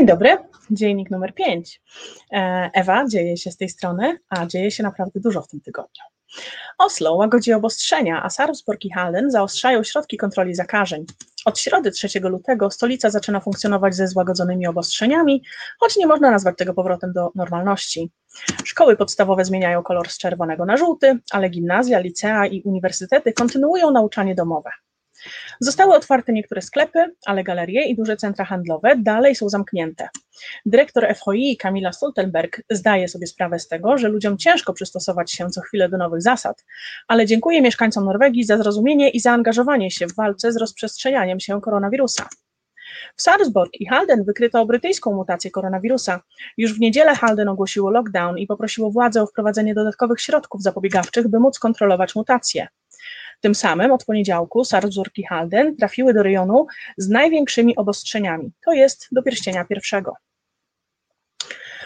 Dzień dobry, dziennik numer 5. Ewa, dzieje się z tej strony, a dzieje się naprawdę dużo w tym tygodniu. Oslo łagodzi obostrzenia, a Sarpsborg i Halden zaostrzają środki kontroli zakażeń. Od środy 3 lutego stolica zaczyna funkcjonować ze złagodzonymi obostrzeniami, choć nie można nazwać tego powrotem do normalności. Szkoły podstawowe zmieniają kolor z czerwonego na żółty, ale gimnazja, licea i uniwersytety kontynuują nauczanie domowe. Zostały otwarte niektóre sklepy, ale galerie i duże centra handlowe dalej są zamknięte. Dyrektor FHI Kamila Stoltenberg zdaje sobie sprawę z tego, że ludziom ciężko przystosować się co chwilę do nowych zasad, ale dziękuję mieszkańcom Norwegii za zrozumienie i zaangażowanie się w walce z rozprzestrzenianiem się koronawirusa. W Sarpsborg i Halden wykryto brytyjską mutację koronawirusa. Już w niedzielę Halden ogłosiło lockdown i poprosiło władze o wprowadzenie dodatkowych środków zapobiegawczych, by móc kontrolować mutację. Tym samym od poniedziałku Sarpsborg i Halden trafiły do rejonu z największymi obostrzeniami, to jest do pierścienia pierwszego.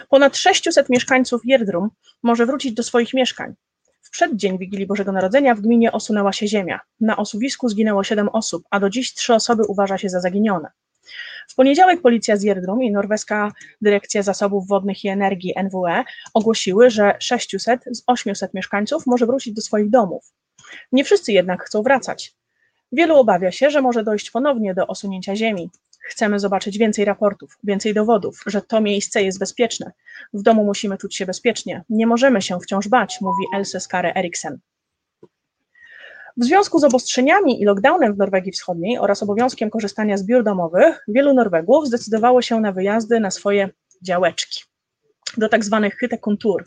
Ponad 600 mieszkańców Jerdrum może wrócić do swoich mieszkań. W przeddzień Wigilii Bożego Narodzenia w gminie osunęła się ziemia. Na osuwisku zginęło 7 osób, a do dziś 3 osoby uważa się za zaginione. W poniedziałek policja z Jerdrum i Norweska Dyrekcja Zasobów Wodnych i Energii NWE ogłosiły, że 600 z 800 mieszkańców może wrócić do swoich domów. Nie wszyscy jednak chcą wracać. Wielu obawia się, że może dojść ponownie do osunięcia ziemi. Chcemy zobaczyć więcej raportów, więcej dowodów, że to miejsce jest bezpieczne. W domu musimy czuć się bezpiecznie. Nie możemy się wciąż bać, mówi Else Skare Eriksen. W związku z obostrzeniami i lockdownem w Norwegii Wschodniej oraz obowiązkiem korzystania z biur domowych, wielu Norwegów zdecydowało się na wyjazdy na swoje działeczki, do tak zwanych hytekuntur.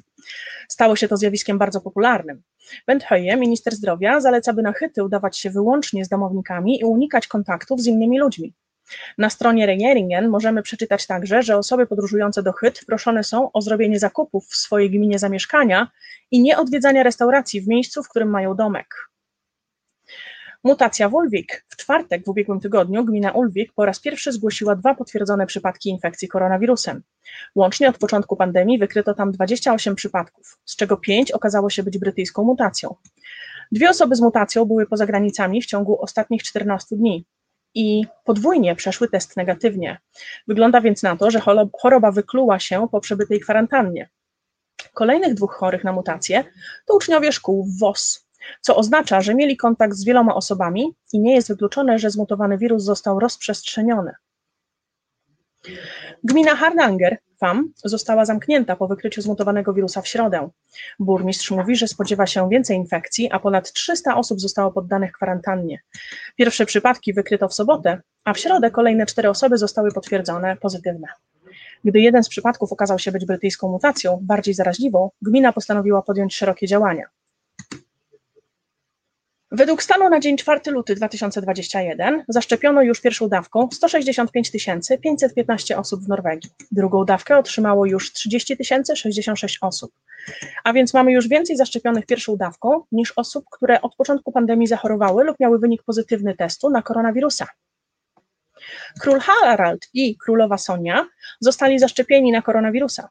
Stało się to zjawiskiem bardzo popularnym. Bent Höje, minister zdrowia, zaleca, by na hyty udawać się wyłącznie z domownikami i unikać kontaktów z innymi ludźmi. Na stronie Regeringen możemy przeczytać także, że osoby podróżujące do Hyt proszone są o zrobienie zakupów w swojej gminie zamieszkania i nie odwiedzania restauracji w miejscu, w którym mają domek. Mutacja w Ulvik. W czwartek w ubiegłym tygodniu gmina Ulvik po raz pierwszy zgłosiła dwa potwierdzone przypadki infekcji koronawirusem. Łącznie od początku pandemii wykryto tam 28 przypadków, z czego 5 okazało się być brytyjską mutacją. Dwie osoby z mutacją były poza granicami w ciągu ostatnich 14 dni i podwójnie przeszły test negatywnie. Wygląda więc na to, że choroba wykluła się po przebytej kwarantannie. Kolejnych dwóch chorych na mutację to uczniowie szkół w WOS, co oznacza, że mieli kontakt z wieloma osobami i nie jest wykluczone, że zmutowany wirus został rozprzestrzeniony. Gmina Hardanger, FAM, została zamknięta po wykryciu zmutowanego wirusa w środę. Burmistrz mówi, że spodziewa się więcej infekcji, a ponad 300 osób zostało poddanych kwarantannie. Pierwsze przypadki wykryto w sobotę, a w środę kolejne cztery osoby zostały potwierdzone pozytywne. Gdy jeden z przypadków okazał się być brytyjską mutacją, bardziej zaraźliwą, gmina postanowiła podjąć szerokie działania. Według stanu na dzień 4 luty 2021 zaszczepiono już pierwszą dawką 165 515 osób w Norwegii. Drugą dawkę otrzymało już 30 066 osób. A więc mamy już więcej zaszczepionych pierwszą dawką niż osób, które od początku pandemii zachorowały lub miały wynik pozytywny testu na koronawirusa. Król Harald i królowa Sonia zostali zaszczepieni na koronawirusa.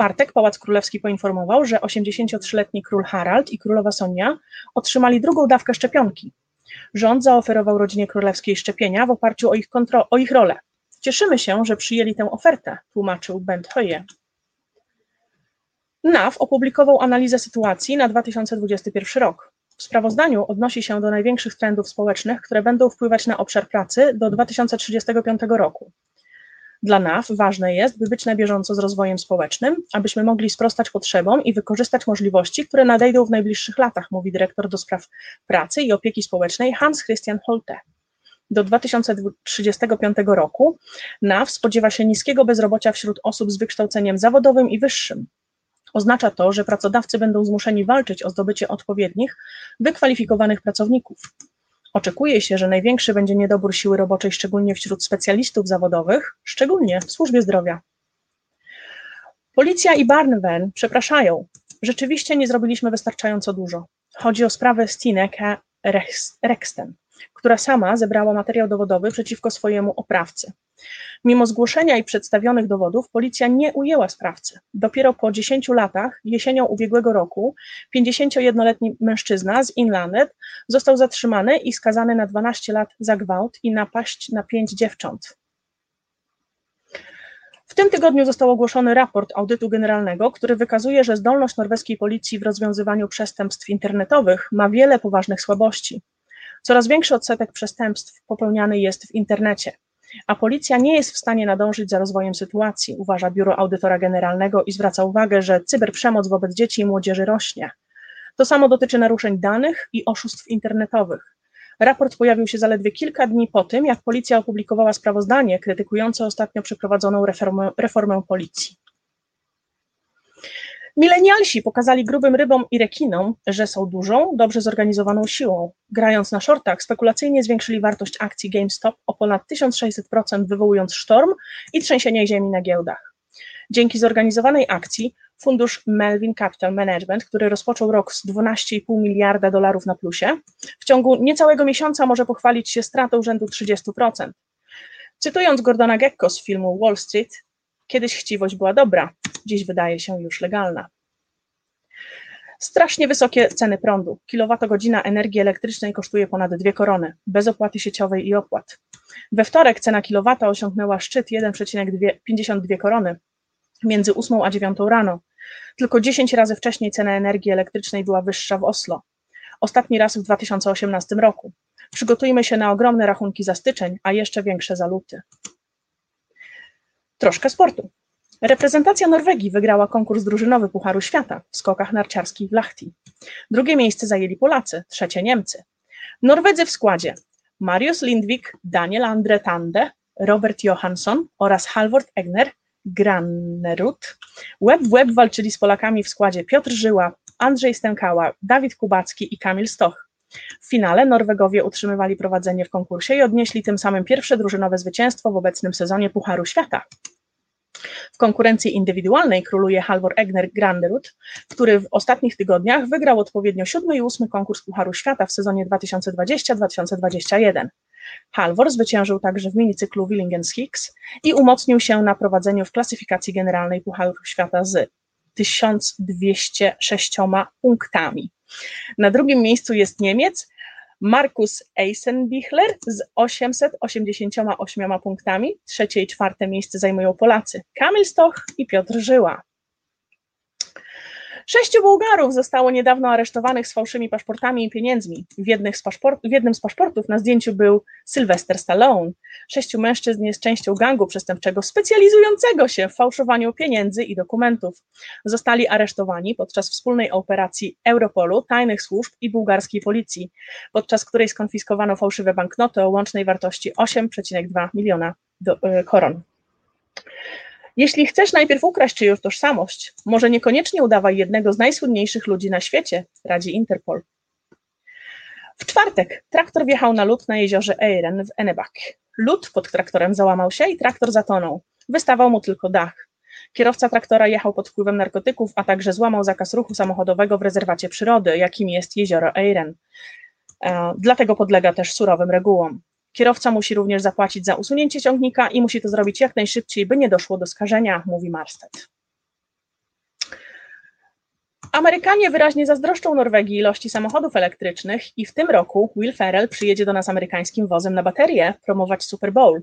Czwartek Pałac Królewski poinformował, że 83-letni król Harald i królowa Sonia otrzymali drugą dawkę szczepionki. Rząd zaoferował rodzinie królewskiej szczepienia w oparciu o ich, kontro- o ich rolę. Cieszymy się, że przyjęli tę ofertę, tłumaczył Bent Hoye. NAW opublikował analizę sytuacji na 2021 rok. W sprawozdaniu odnosi się do największych trendów społecznych, które będą wpływać na obszar pracy do 2035 roku. Dla NAW ważne jest, by być na bieżąco z rozwojem społecznym, abyśmy mogli sprostać potrzebom i wykorzystać możliwości, które nadejdą w najbliższych latach, mówi dyrektor do spraw pracy i opieki społecznej Hans Christian Holte. Do 2035 roku NAW spodziewa się niskiego bezrobocia wśród osób z wykształceniem zawodowym i wyższym. Oznacza to, że pracodawcy będą zmuszeni walczyć o zdobycie odpowiednich, wykwalifikowanych pracowników. Oczekuje się, że największy będzie niedobór siły roboczej, szczególnie wśród specjalistów zawodowych, szczególnie w służbie zdrowia. Policja i Barnven przepraszają. Rzeczywiście nie zrobiliśmy wystarczająco dużo. Chodzi o sprawę Stineke Rexten która sama zebrała materiał dowodowy przeciwko swojemu oprawcy. Mimo zgłoszenia i przedstawionych dowodów, policja nie ujęła sprawcy. Dopiero po 10 latach, jesienią ubiegłego roku, 51-letni mężczyzna z Inlandet został zatrzymany i skazany na 12 lat za gwałt i napaść na pięć dziewcząt. W tym tygodniu został ogłoszony raport audytu generalnego, który wykazuje, że zdolność norweskiej policji w rozwiązywaniu przestępstw internetowych ma wiele poważnych słabości. Coraz większy odsetek przestępstw popełniany jest w internecie, a policja nie jest w stanie nadążyć za rozwojem sytuacji, uważa Biuro Audytora Generalnego i zwraca uwagę, że cyberprzemoc wobec dzieci i młodzieży rośnie. To samo dotyczy naruszeń danych i oszustw internetowych. Raport pojawił się zaledwie kilka dni po tym, jak policja opublikowała sprawozdanie krytykujące ostatnio przeprowadzoną reformę, reformę policji. Milenialsi pokazali grubym rybom i rekinom, że są dużą, dobrze zorganizowaną siłą. Grając na shortach, spekulacyjnie zwiększyli wartość akcji GameStop o ponad 1600%, wywołując sztorm i trzęsienie ziemi na giełdach. Dzięki zorganizowanej akcji fundusz Melvin Capital Management, który rozpoczął rok z 12,5 miliarda dolarów na plusie, w ciągu niecałego miesiąca może pochwalić się stratą rzędu 30%. Cytując Gordona Gekko z filmu Wall Street, kiedyś chciwość była dobra, dziś wydaje się już legalna. Strasznie wysokie ceny prądu. Kilowatogodzina energii elektrycznej kosztuje ponad dwie korony, bez opłaty sieciowej i opłat. We wtorek cena kilowata osiągnęła szczyt 1,52 korony między 8 a 9 rano. Tylko 10 razy wcześniej cena energii elektrycznej była wyższa w Oslo. Ostatni raz w 2018 roku. Przygotujmy się na ogromne rachunki za styczeń, a jeszcze większe za luty. Troszkę sportu. Reprezentacja Norwegii wygrała konkurs drużynowy Pucharu Świata w skokach narciarskich w Lahti. Drugie miejsce zajęli Polacy, trzecie Niemcy. Norwedzy w składzie Marius Lindvik, Daniel Andre Tande, Robert Johansson oraz Halvor Egner, Grannerud. Web w web walczyli z Polakami w składzie Piotr Żyła, Andrzej Stękała, Dawid Kubacki i Kamil Stoch. W finale Norwegowie utrzymywali prowadzenie w konkursie i odnieśli tym samym pierwsze drużynowe zwycięstwo w obecnym sezonie Pucharu Świata. W konkurencji indywidualnej króluje Halvor Egner Granderud, który w ostatnich tygodniach wygrał odpowiednio siódmy i ósmy konkurs Pucharu Świata w sezonie 2020-2021. Halvor zwyciężył także w minicyklu Willingens Hicks i umocnił się na prowadzeniu w klasyfikacji generalnej Pucharu Świata z 1206 punktami. Na drugim miejscu jest Niemiec Markus Eisenbichler z 888 punktami. Trzecie i czwarte miejsce zajmują Polacy Kamil Stoch i Piotr Żyła. Sześciu Bułgarów zostało niedawno aresztowanych z fałszymi paszportami i pieniędzmi. W, paszport, w jednym z paszportów na zdjęciu był Sylvester Stallone. Sześciu mężczyzn jest częścią gangu przestępczego specjalizującego się w fałszowaniu pieniędzy i dokumentów. Zostali aresztowani podczas wspólnej operacji Europolu, tajnych służb i bułgarskiej policji, podczas której skonfiskowano fałszywe banknoty o łącznej wartości 8,2 miliona do, y, koron. Jeśli chcesz najpierw ukraść czyjąś tożsamość, może niekoniecznie udawaj jednego z najsłynniejszych ludzi na świecie, radzi Interpol. W czwartek traktor wjechał na lód na jeziorze Eiren w Enebak. Lód pod traktorem załamał się i traktor zatonął. Wystawał mu tylko dach. Kierowca traktora jechał pod wpływem narkotyków, a także złamał zakaz ruchu samochodowego w rezerwacie przyrody, jakim jest jezioro Eiren. E, dlatego podlega też surowym regułom. Kierowca musi również zapłacić za usunięcie ciągnika i musi to zrobić jak najszybciej, by nie doszło do skażenia, mówi Marsted. Amerykanie wyraźnie zazdroszczą Norwegii ilości samochodów elektrycznych i w tym roku Will Ferrell przyjedzie do nas amerykańskim wozem na baterię promować Super Bowl.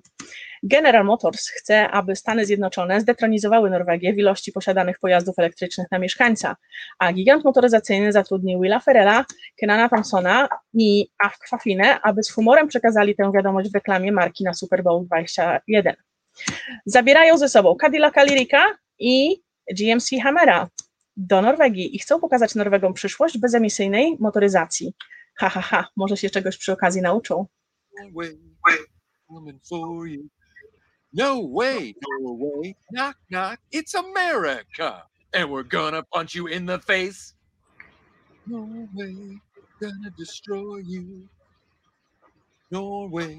General Motors chce, aby Stany Zjednoczone zdetronizowały Norwegię w ilości posiadanych pojazdów elektrycznych na mieszkańca, a gigant motoryzacyjny zatrudni Willa Ferrella, Kenana Thompsona i Aquafinę, aby z humorem przekazali tę wiadomość w reklamie marki na Super Bowl 21. Zabierają ze sobą Cadillac Lyrica i GMC Hammera, do Norwegii i chcą pokazać Norwegom przyszłość bezemisyjnej motoryzacji. Ha, ha, ha, może się czegoś przy okazji nauczą. No way, Norway, knock, knock, it's America, and we're gonna punch you in the face. Norway, gonna destroy you. Norway.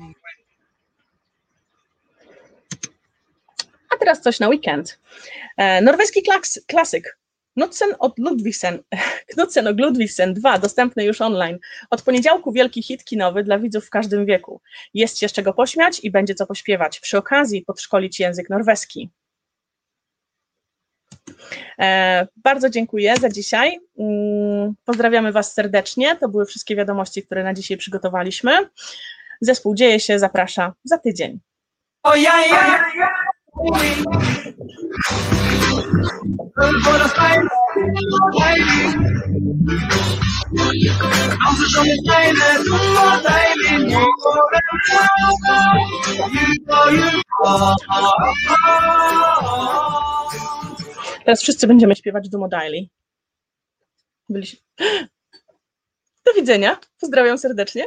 A teraz coś na weekend. E, norweski klaks, klasyk Knudsen od Ludwigsen, Knudsen od Ludwigsen 2, dostępny już online. Od poniedziałku wielki hit kinowy dla widzów w każdym wieku. Jest się z czego pośmiać i będzie co pośpiewać. Przy okazji podszkolić język norweski. E, bardzo dziękuję za dzisiaj. Mm, pozdrawiamy Was serdecznie. To były wszystkie wiadomości, które na dzisiaj przygotowaliśmy. Zespół Dzieje się zaprasza za tydzień. O ja, ja, Teraz wszyscy będziemy śpiewać Dumo Daily. Byliśmy... Do widzenia. Pozdrawiam serdecznie.